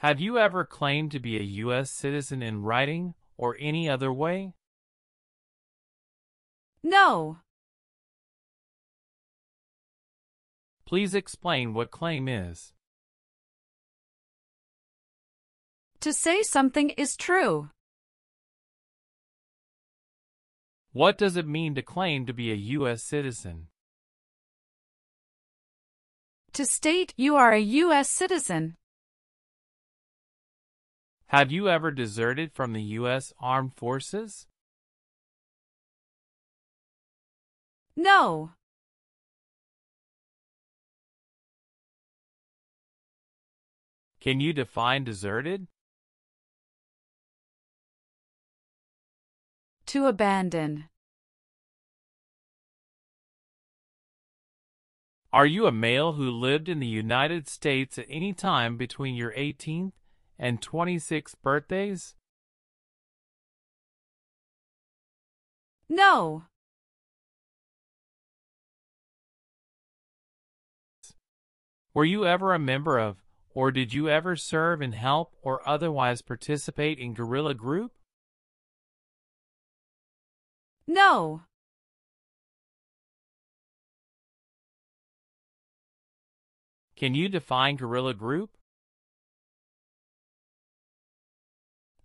Have you ever claimed to be a U.S. citizen in writing or any other way? No. Please explain what claim is. To say something is true. What does it mean to claim to be a U.S. citizen? To state you are a U.S. citizen. Have you ever deserted from the U.S. Armed Forces? No. Can you define deserted? To abandon. Are you a male who lived in the United States at any time between your 18th and 26 birthdays? No. Were you ever a member of, or did you ever serve and help or otherwise participate in guerrilla group? No. Can you define guerrilla group?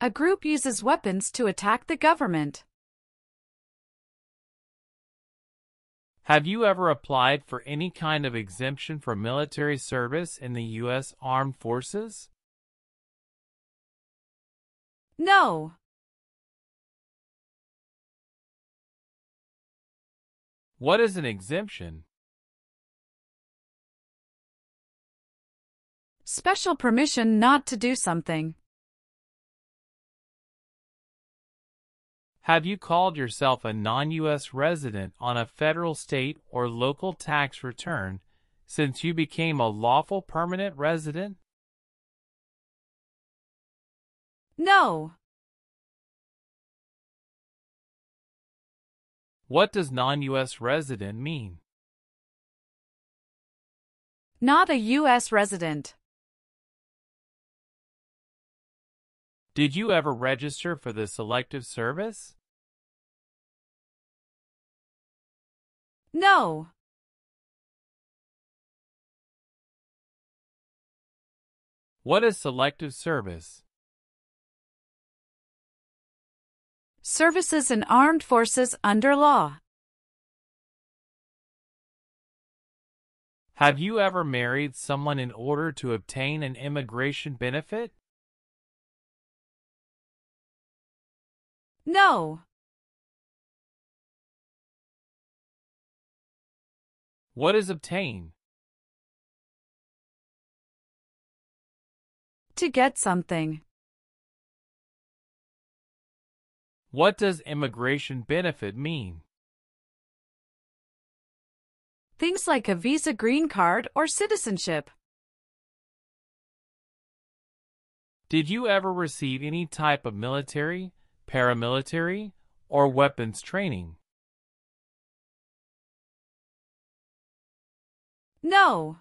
A group uses weapons to attack the government. Have you ever applied for any kind of exemption for military service in the U.S. Armed Forces? No. What is an exemption? Special permission not to do something. Have you called yourself a non-U.S. resident on a federal, state, or local tax return since you became a lawful permanent resident? No. What does non-U.S. resident mean? Not a U.S. resident. Did you ever register for the Selective Service? No. What is Selective Service? Services in armed forces under law. Have you ever married someone in order to obtain an immigration benefit? No. What is obtain? To get something. What does immigration benefit mean? Things like a visa green card or citizenship. Did you ever receive any type of military, paramilitary, or weapons training? No.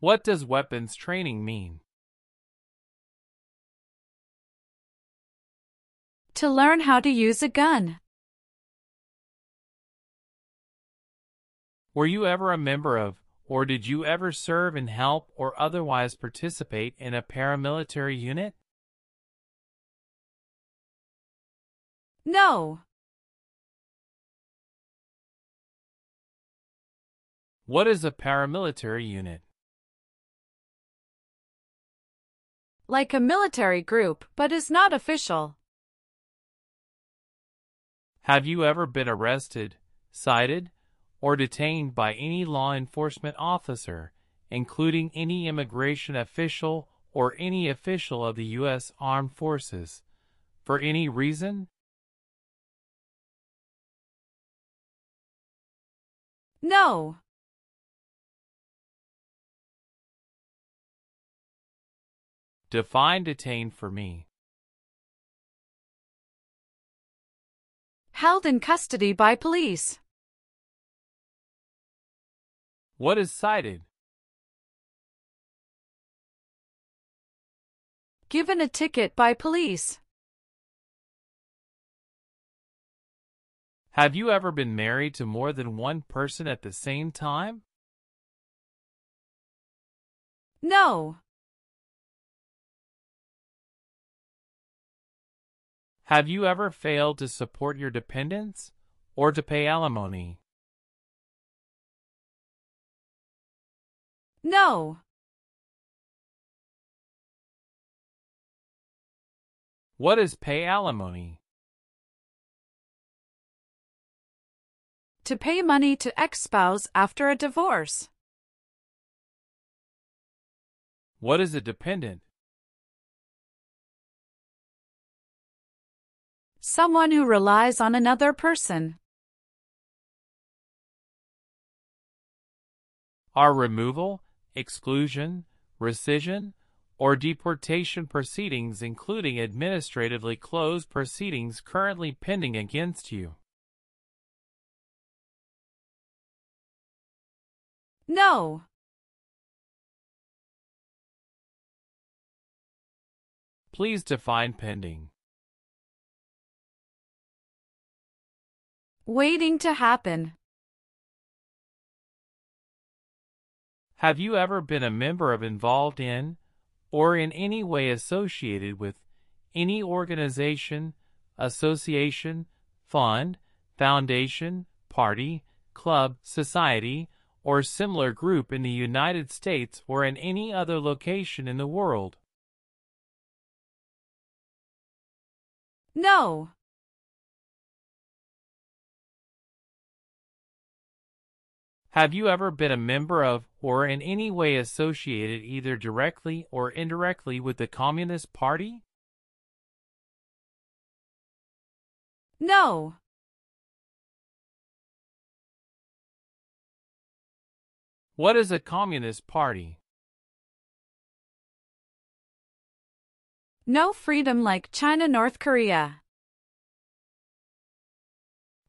What does weapons training mean? To learn how to use a gun. Were you ever a member of, or did you ever serve and help or otherwise participate in a paramilitary unit? No. What is a paramilitary unit? Like a military group, but is not official. Have you ever been arrested, cited, or detained by any law enforcement officer, including any immigration official or any official of the U.S. Armed Forces, for any reason? No. Define detain for me. Held in custody by police. What is cited? Given a ticket by police. Have you ever been married to more than one person at the same time? No. Have you ever failed to support your dependents or to pay alimony? No. What is pay alimony? To pay money to ex-spouse after a divorce. What is a dependent? Someone who relies on another person. Are removal, exclusion, rescission, or deportation proceedings including administratively closed proceedings currently pending against you? No. Please define pending. Waiting to happen. Have you ever been a member of involved in, or in any way associated with, any organization, association, fund, foundation, party, club, society, or similar group in the United States or in any other location in the world? No. Have you ever been a member of or in any way associated either directly or indirectly with the Communist Party? No. What is a Communist Party? No freedom like China North Korea.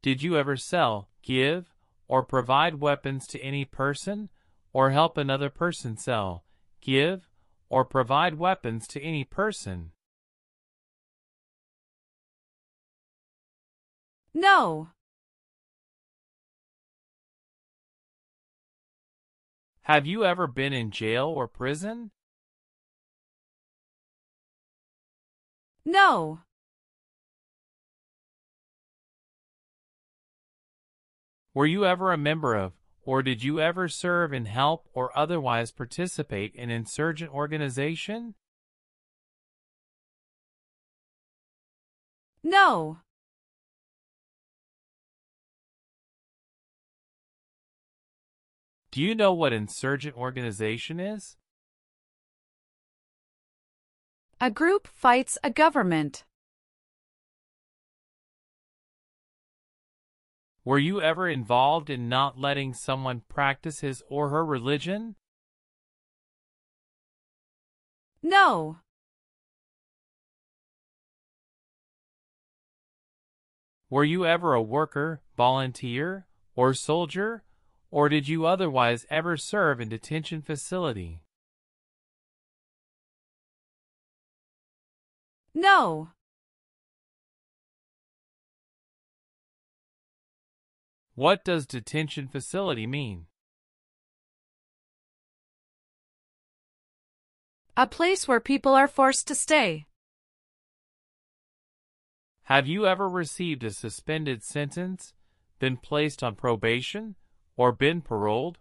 Did you ever sell, give, or provide weapons to any person, or help another person sell, give, or provide weapons to any person? No. Have you ever been in jail or prison? No. Were you ever a member of, or did you ever serve in help or otherwise participate in insurgent organization? No. Do you know what insurgent organization is? A group fights a government. Were you ever involved in not letting someone practice his or her religion? No. Were you ever a worker, volunteer, or soldier, or did you otherwise ever serve in detention facility? No. What does detention facility mean? A place where people are forced to stay. Have you ever received a suspended sentence, been placed on probation, or been paroled?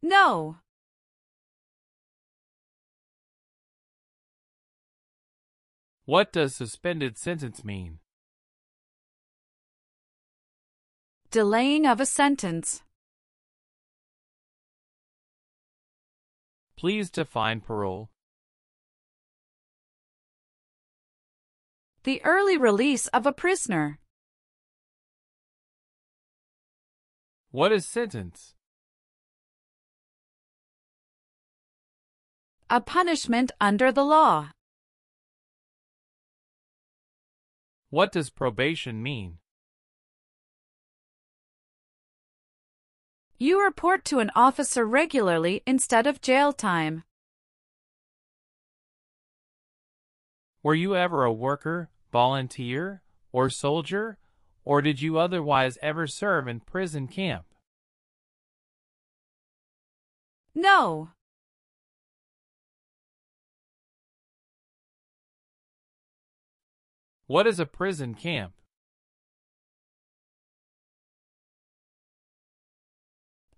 No. What does suspended sentence mean? Delaying of a sentence. Please define parole. The early release of a prisoner. What is sentence? A punishment under the law. What does probation mean? You report to an officer regularly instead of jail time. Were you ever a worker, volunteer, or soldier, or did you otherwise ever serve in prison camp? No. What is a prison camp?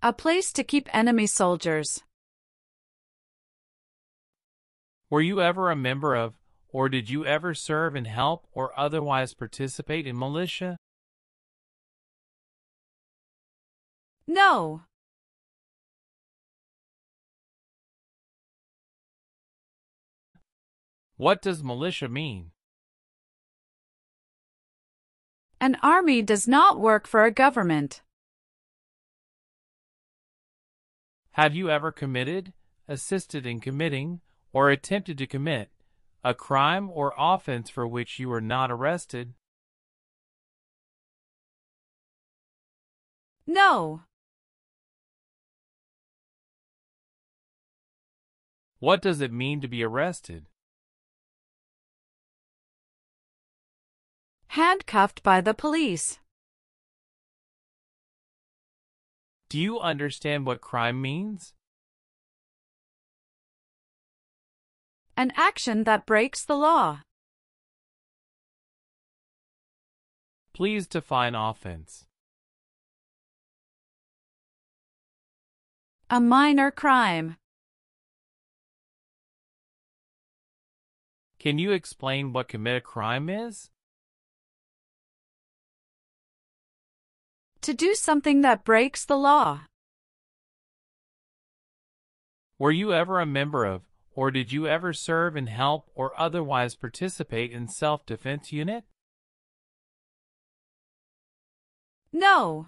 A place to keep enemy soldiers. Were you ever a member of, or did you ever serve and help or otherwise participate in militia? No. What does militia mean? An army does not work for a government. Have you ever committed, assisted in committing, or attempted to commit a crime or offense for which you were not arrested? No. What does it mean to be arrested? Handcuffed by the police. Do you understand what crime means? An action that breaks the law. Please define offense. A minor crime. Can you explain what commit a crime is? To do something that breaks the law. Were you ever a member of, or did you ever serve and help or otherwise participate in self-defense unit? No.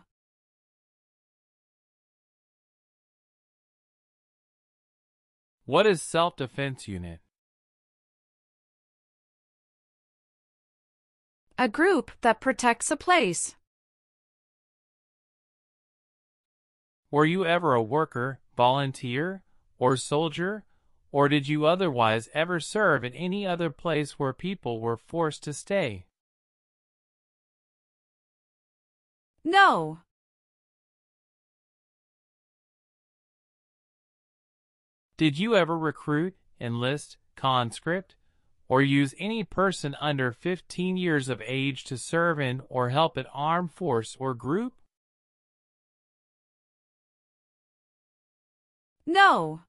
What is self-defense unit? A group that protects a place. Were you ever a worker, volunteer, or soldier, or did you otherwise ever serve in any other place where people were forced to stay? No. Did you ever recruit, enlist, conscript, or use any person under 15 years of age to serve in or help an armed force or group? No.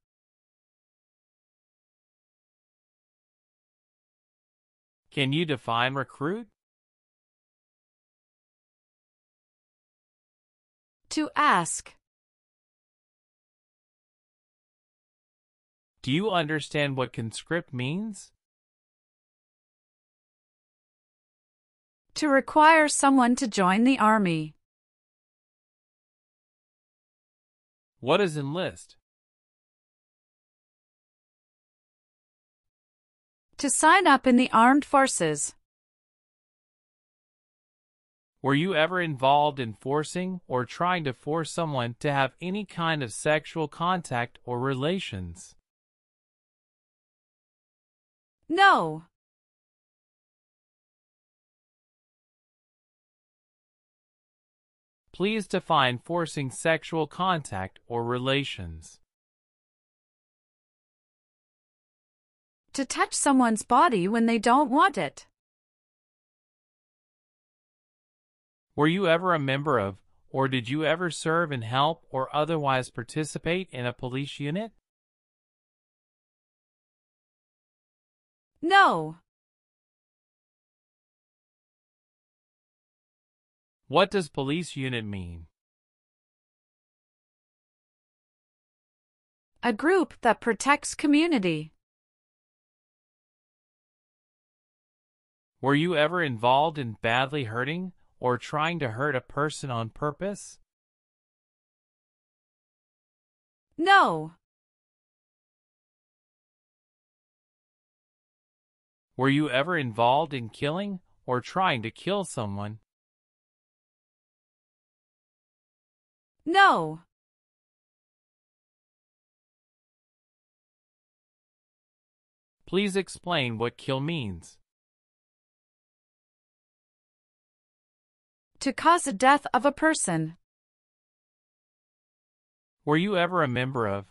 Can you define recruit? To ask. Do you understand what conscript means? To require someone to join the army. What is enlist? To sign up in the armed forces. Were you ever involved in forcing or trying to force someone to have any kind of sexual contact or relations? No. Please define forcing sexual contact or relations. To touch someone's body when they don't want it. Were you ever a member of, or did you ever serve and help or otherwise participate in a police unit? No. What does police unit mean? A group that protects community. Were you ever involved in badly hurting or trying to hurt a person on purpose? No. Were you ever involved in killing or trying to kill someone? No. Please explain what kill means. To cause the death of a person. Were you ever a member of,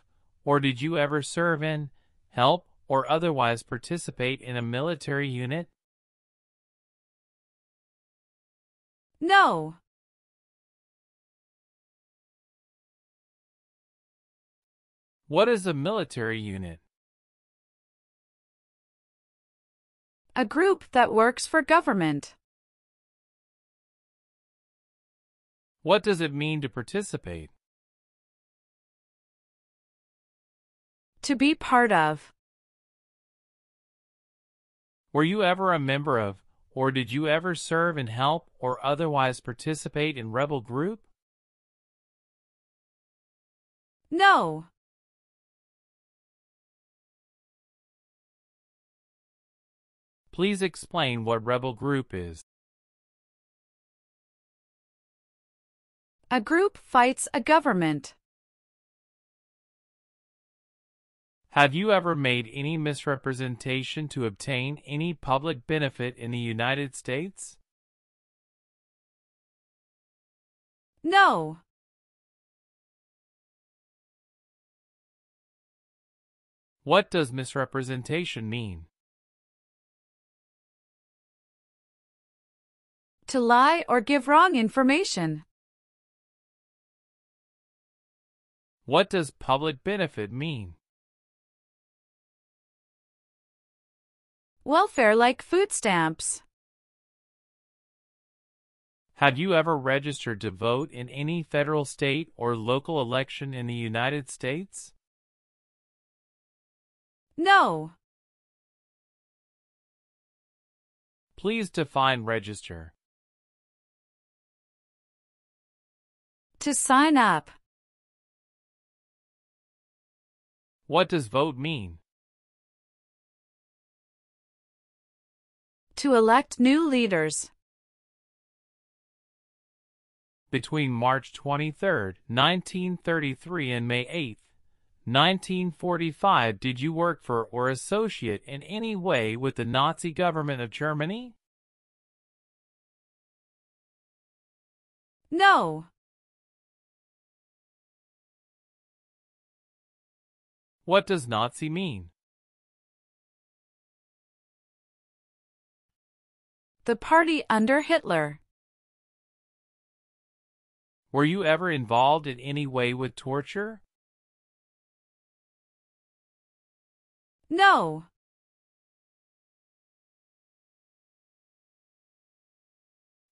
or did you ever serve in, help, or otherwise participate in a military unit? No. What is a military unit? A group that works for government. What does it mean to participate? To be part of. Were you ever a member of, or did you ever serve and help or otherwise participate in rebel group? No. Please explain what rebel group is. A group fights a government. Have you ever made any misrepresentation to obtain any public benefit in the United States? No. What does misrepresentation mean? To lie or give wrong information. What does public benefit mean? Welfare like food stamps. Have you ever registered to vote in any federal, state, or local election in the United States? No. Please define register. To sign up. What does vote mean? To elect new leaders. Between March 23, 1933 and May 8, 1945 did you work for or associate in any way with the Nazi government of Germany? No. What does Nazi mean? The party under Hitler. Were you ever involved in any way with torture? No.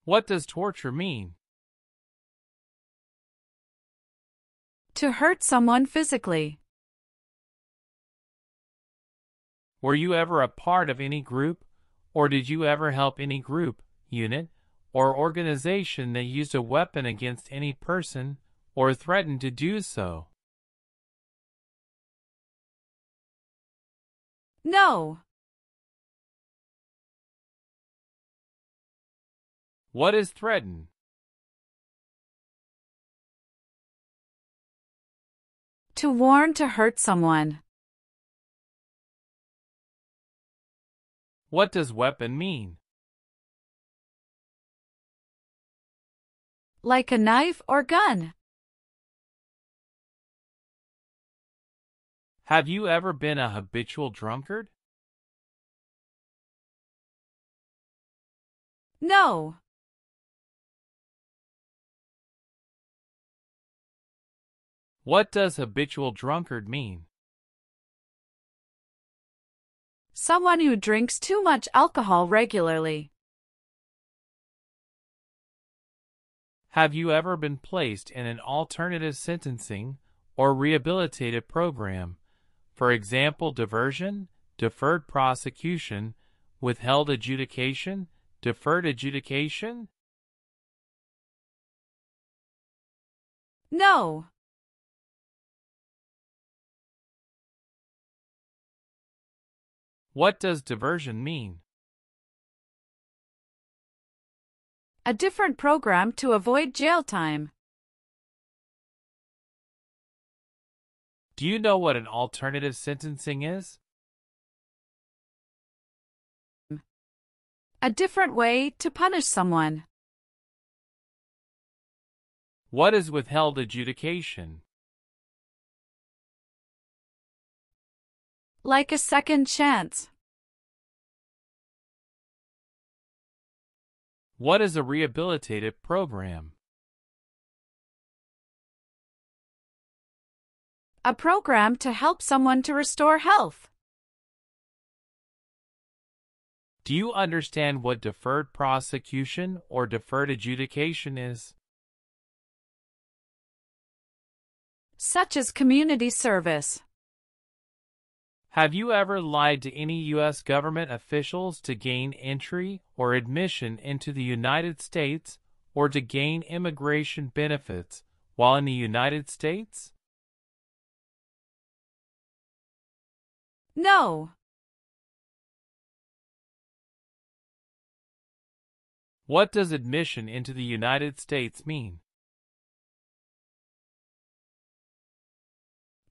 What does torture mean? To hurt someone physically. Were you ever a part of any group, or did you ever help any group, unit, or organization that used a weapon against any person or threatened to do so? No. What is threaten? To warn to hurt someone. What does weapon mean? Like a knife or gun. Have you ever been a habitual drunkard? No. What does habitual drunkard mean? Someone who drinks too much alcohol regularly. Have you ever been placed in an alternative sentencing or rehabilitative program? For example, diversion, deferred prosecution, withheld adjudication, deferred adjudication? No. What does diversion mean? A different program to avoid jail time. Do you know what an alternative sentencing is? A different way to punish someone. What is withheld adjudication? Like a second chance. What is a rehabilitative program? A program to help someone to restore health. Do you understand what deferred prosecution or deferred adjudication is? Such as community service. Have you ever lied to any U.S. government officials to gain entry or admission into the United States or to gain immigration benefits while in the United States? No. What does admission into the United States mean?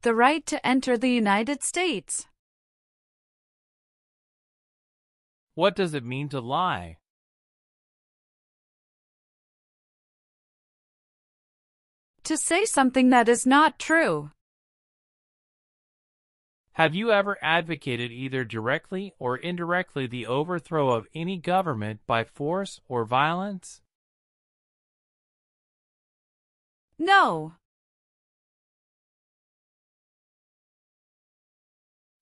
The right to enter the United States. What does it mean to lie? To say something that is not true. Have you ever advocated either directly or indirectly the overthrow of any government by force or violence? No.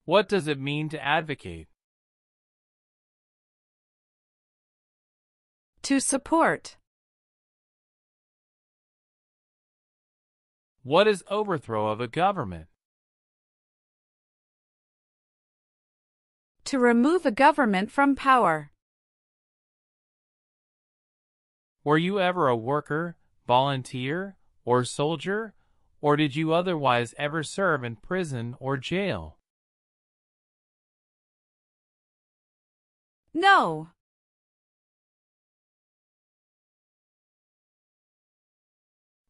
What does it mean to advocate? To support. What is overthrow of a government? To remove a government from power. Were you ever a worker, volunteer, or soldier, or did you otherwise ever serve in prison or jail? No.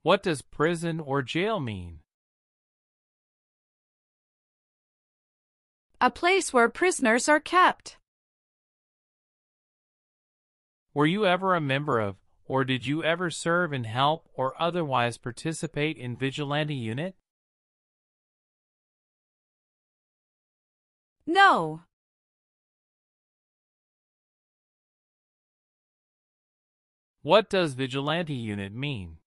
What does prison or jail mean? A place where prisoners are kept. Were you ever a member of, or did you ever serve and help or otherwise participate in vigilante unit? No. What does vigilante unit mean?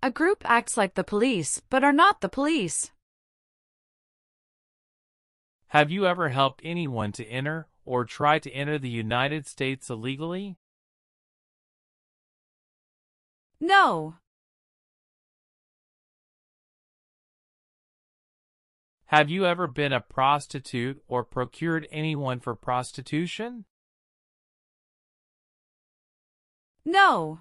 A group acts like the police, but are not the police. Have you ever helped anyone to enter or try to enter the United States illegally? No. Have you ever been a prostitute or procured anyone for prostitution? No.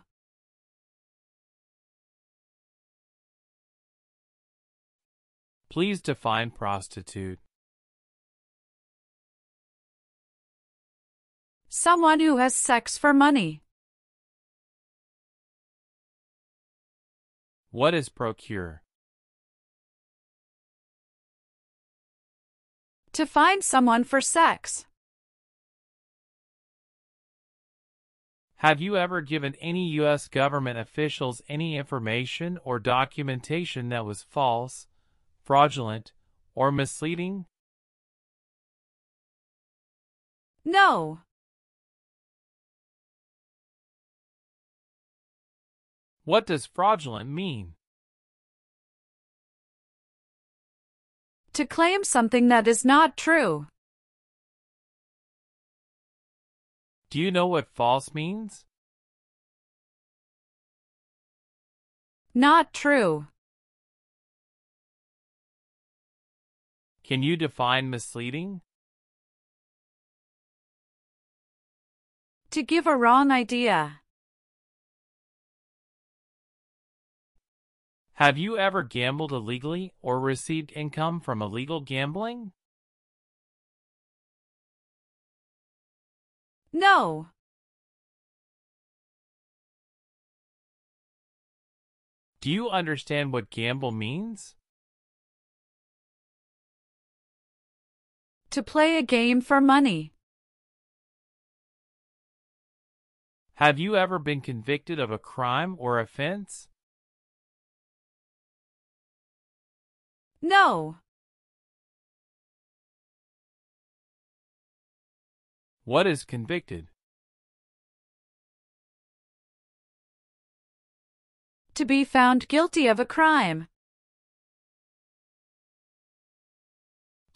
Please define prostitute. Someone who has sex for money. What is procure? To find someone for sex. Have you ever given any U.S. government officials any information or documentation that was false, fraudulent, or misleading? No. What does fraudulent mean? To claim something that is not true. Do you know what false means? Not true. Can you define misleading? To give a wrong idea. Have you ever gambled illegally or received income from illegal gambling? No. Do you understand what gamble means? To play a game for money. Have you ever been convicted of a crime or offense? No. What is convicted? To be found guilty of a crime.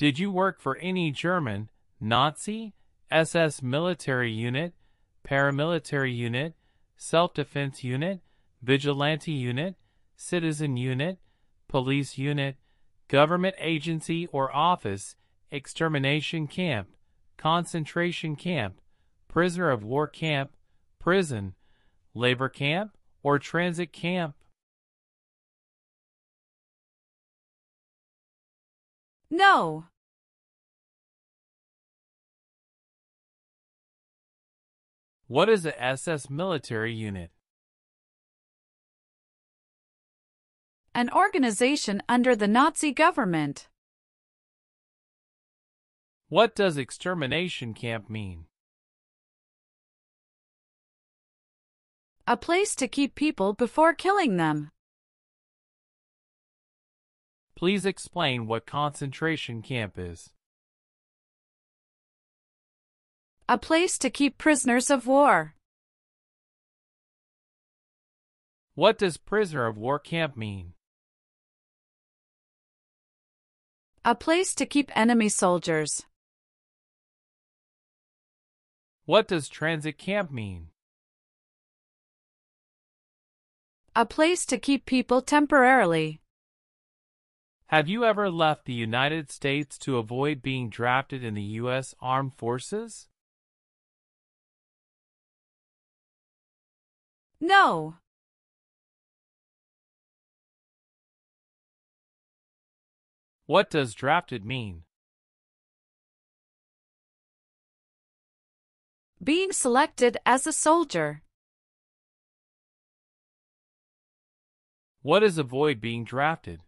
Did you work for any German, Nazi, SS military unit, paramilitary unit, self-defense unit, vigilante unit, citizen unit, police unit, government agency or office, extermination camp, concentration camp, prisoner of war camp, prison, labor camp, or transit camp? No. What is a SS military unit? An organization under the Nazi government. What does extermination camp mean? A place to keep people before killing them. Please explain what concentration camp is. A place to keep prisoners of war. What does prisoner of war camp mean? A place to keep enemy soldiers. What does transit camp mean? A place to keep people temporarily. Have you ever left the United States to avoid being drafted in the U.S. Armed Forces? No. What does drafted mean? Being selected as a soldier. What is avoid being drafted?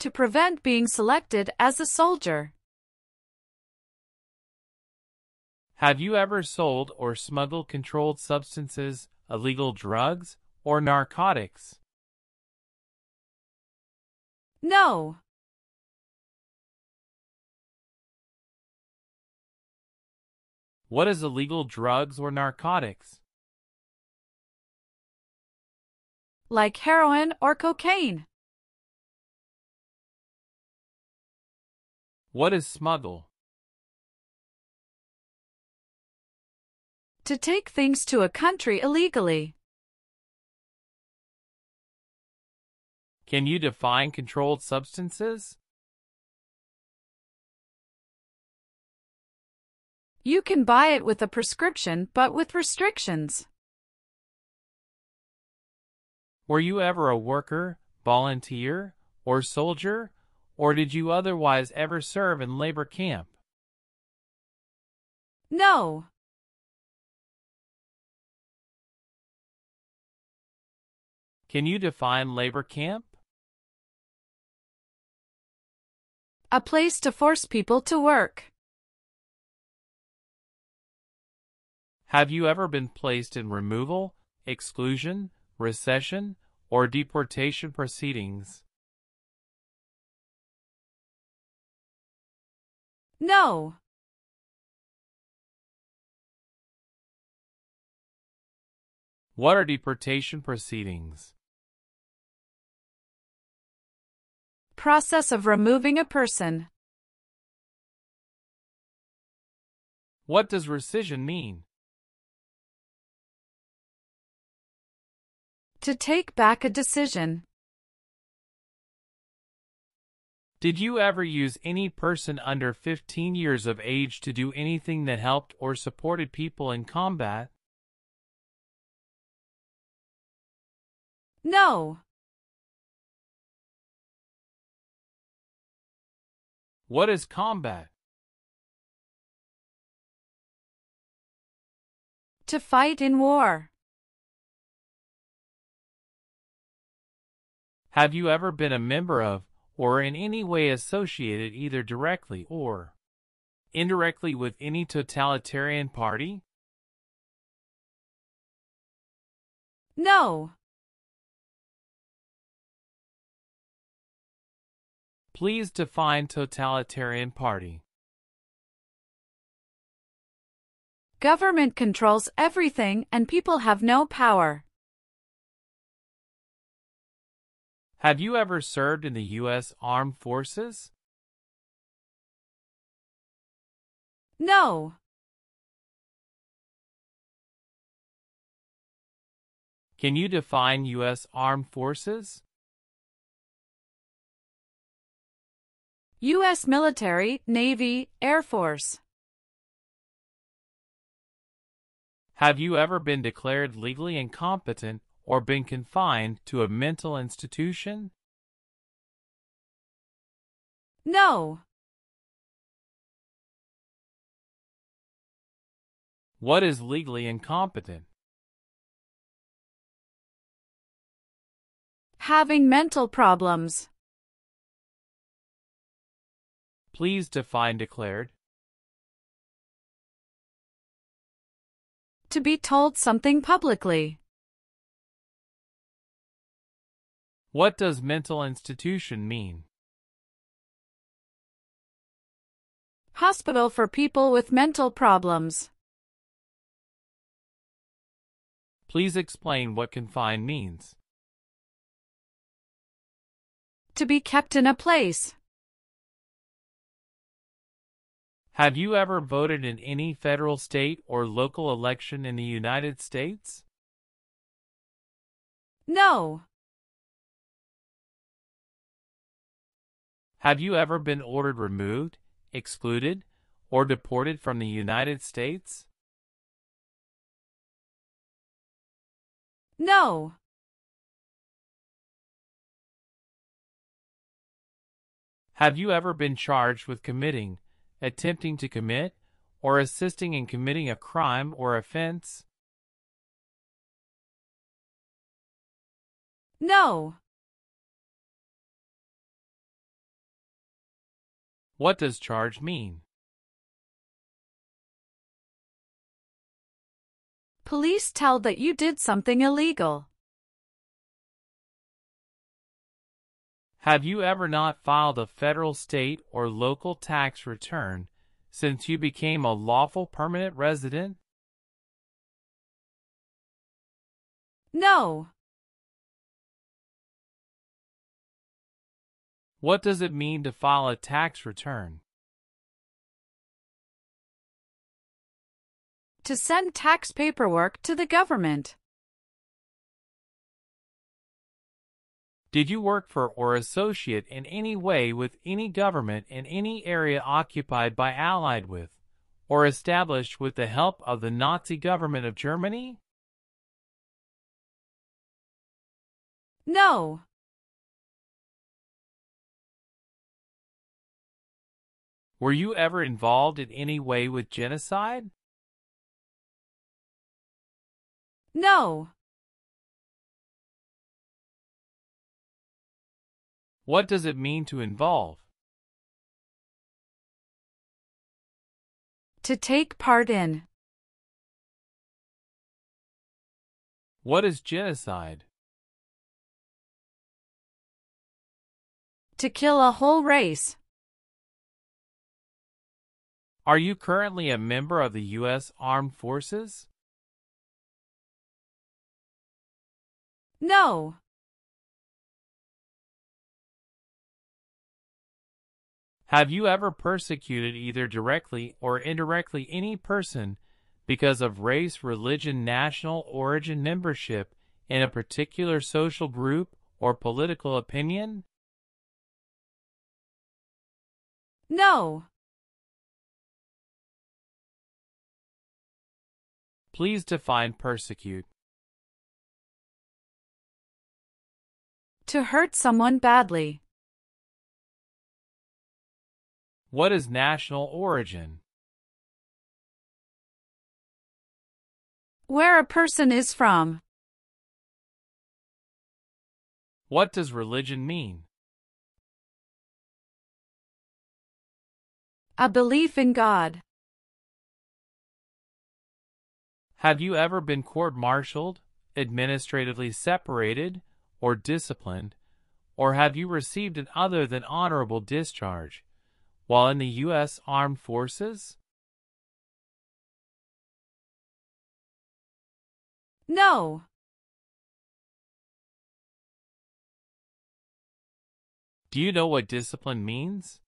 To prevent being selected as a soldier. Have you ever sold or smuggled controlled substances, illegal drugs, or narcotics? No. What is illegal drugs or narcotics? Like heroin or cocaine. What is smuggle? To take things to a country illegally. Can you define controlled substances? You can buy it with a prescription but with restrictions. Were you ever a worker, volunteer, or soldier, or did you otherwise ever serve in labor camp? No. Can you define labor camp? A place to force people to work. Have you ever been placed in removal, exclusion, rescission, or deportation proceedings? No. What are deportation proceedings? Process of removing a person. What does rescission mean? To take back a decision. Did you ever use any person under 15 years of age to do anything that helped or supported people in combat? No. What is combat? To fight in war. Have you ever been a member of, or in any way associated either directly or indirectly with any totalitarian party? No. Please define totalitarian party. Government controls everything and people have no power. Have you ever served in the U.S. Armed Forces? No. Can you define U.S. Armed Forces? U.S. military, Navy, Air Force. Have you ever been declared legally incompetent or been confined to a mental institution? No. What is legally incompetent? Having mental problems. Please define declared. To be told something publicly. What does mental institution mean? Hospital for people with mental problems. Please explain what confined means. To be kept in a place. Have you ever voted in any federal, state, or local election in the United States? No. Have you ever been ordered removed, excluded, or deported from the United States? No. Have you ever been charged with committing, attempting to commit, or assisting in committing a crime or offense? No. What does charge mean? Police tell that you did something illegal. Have you ever not filed a federal, state, or local tax return since you became a lawful permanent resident? No. What does it mean to file a tax return? To send tax paperwork to the government. Did you work for or associate in any way with any government in any area occupied by Allied with, or established with the help of the Nazi government of Germany? No. Were you ever involved in any way with genocide? No. What does it mean to involve? To take part in. What is genocide? To kill a whole race. Are you currently a member of the U.S. Armed Forces? No. Have you ever persecuted either directly or indirectly any person because of race, religion, national origin, membership in a particular social group or political opinion? No. Please define persecute. To hurt someone badly. What is national origin? Where a person is from. What does religion mean? A belief in God. Have you ever been court-martialed, administratively separated, or disciplined, or have you received an other than honorable discharge while in the U.S. Armed Forces? No. Do you know what discipline means?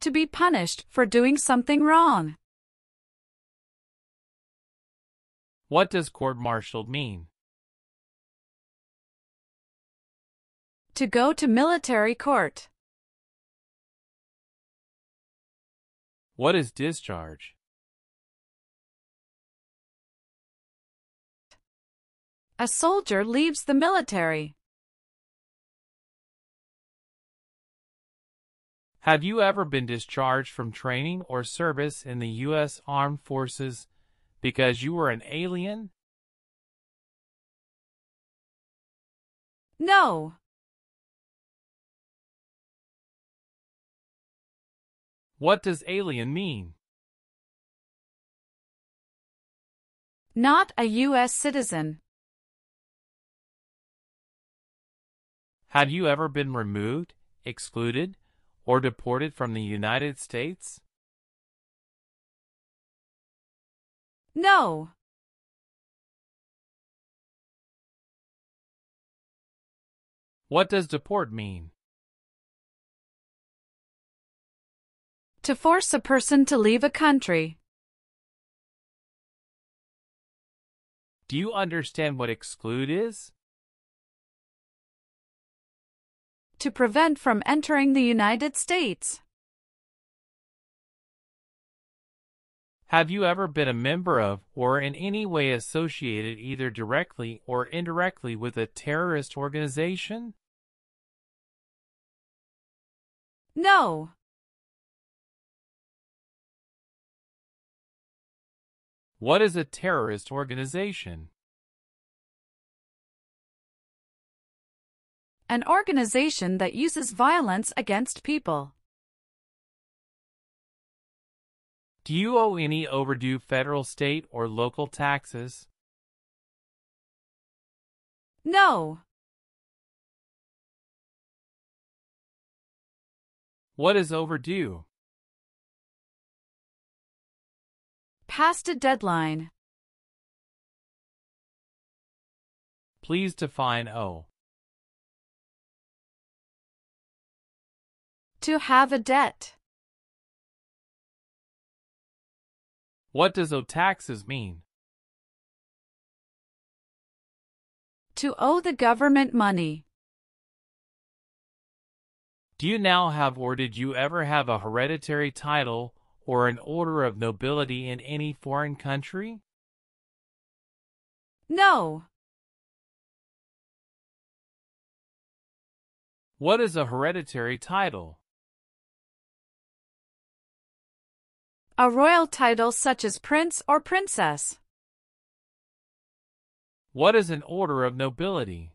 To be punished for doing something wrong. What does court-martialed mean? To go to military court. What is discharge? A soldier leaves the military. Have you ever been discharged from training or service in the U.S. Armed Forces because you were an alien? No. What does alien mean? Not a U.S. citizen. Have you ever been removed, excluded, or deported from the United States? No. What does deport mean? To force a person to leave a country. Do you understand what exclude is? To prevent from entering the United States. Have you ever been a member of or in any way associated either directly or indirectly with a terrorist organization? No. What is a terrorist organization? An organization that uses violence against people. Do you owe any overdue federal, state, or local taxes? No. What is overdue? Past a deadline. Please define owe. To have a debt. What does owe taxes mean? To owe the government money. Do you now have or did you ever have a hereditary title or an order of nobility in any foreign country? No. What is a hereditary title? A royal title such as prince or princess. What is an order of nobility?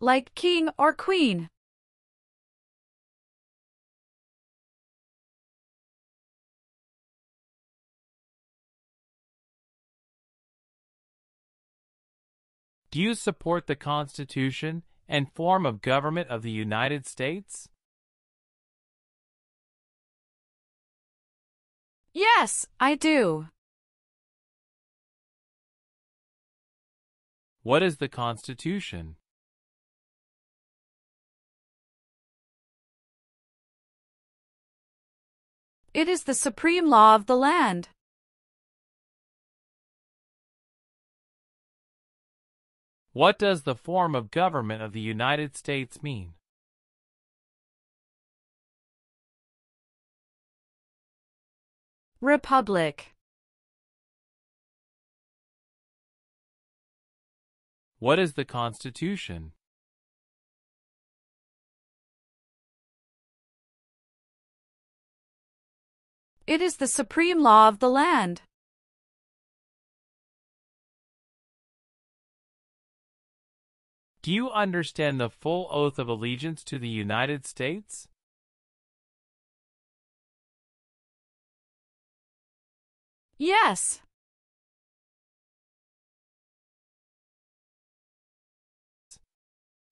Like king or queen. Do you support the Constitution and form of government of the United States? Yes, I do. What is the Constitution? It is the supreme law of the land. What does the form of government of the United States mean? Republic. What is the Constitution? It is the supreme law of the land. Do you understand the full oath of allegiance to the United States? Yes.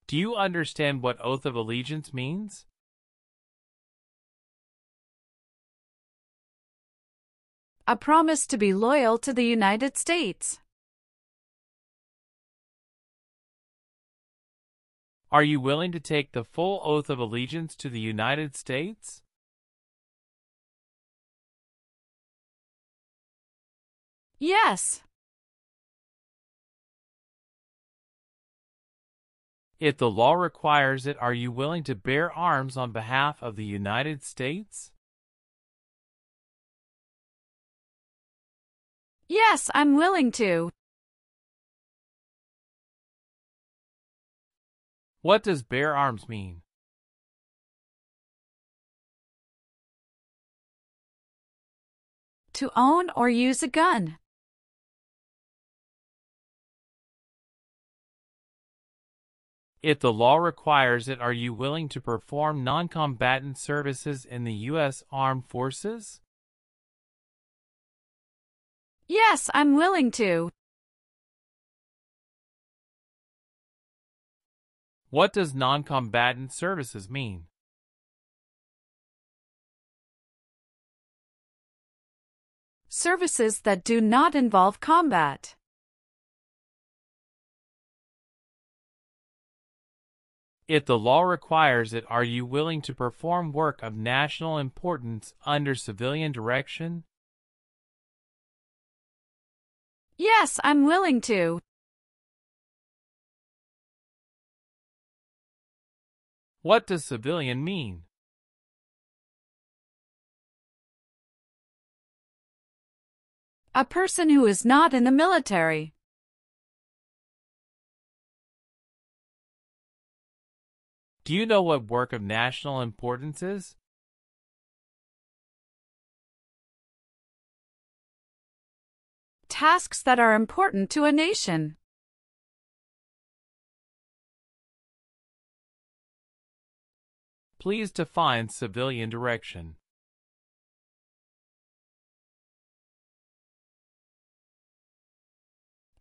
Do you understand what oath of allegiance means? A promise to be loyal to the United States. Are you willing to take the full oath of allegiance to the United States? Yes. If the law requires it, are you willing to bear arms on behalf of the United States? Yes, I'm willing to. What does bear arms mean? To own or use a gun. If the law requires it, are you willing to perform non-combatant services in the U.S. Armed Forces? Yes, I'm willing to. What does non-combatant services mean? Services that do not involve combat. If the law requires it, are you willing to perform work of national importance under civilian direction? Yes, I'm willing to. What does civilian mean? A person who is not in the military. Do you know what work of national importance is? Tasks that are important to a nation. Please define civilian direction.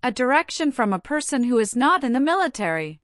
A direction from a person who is not in the military.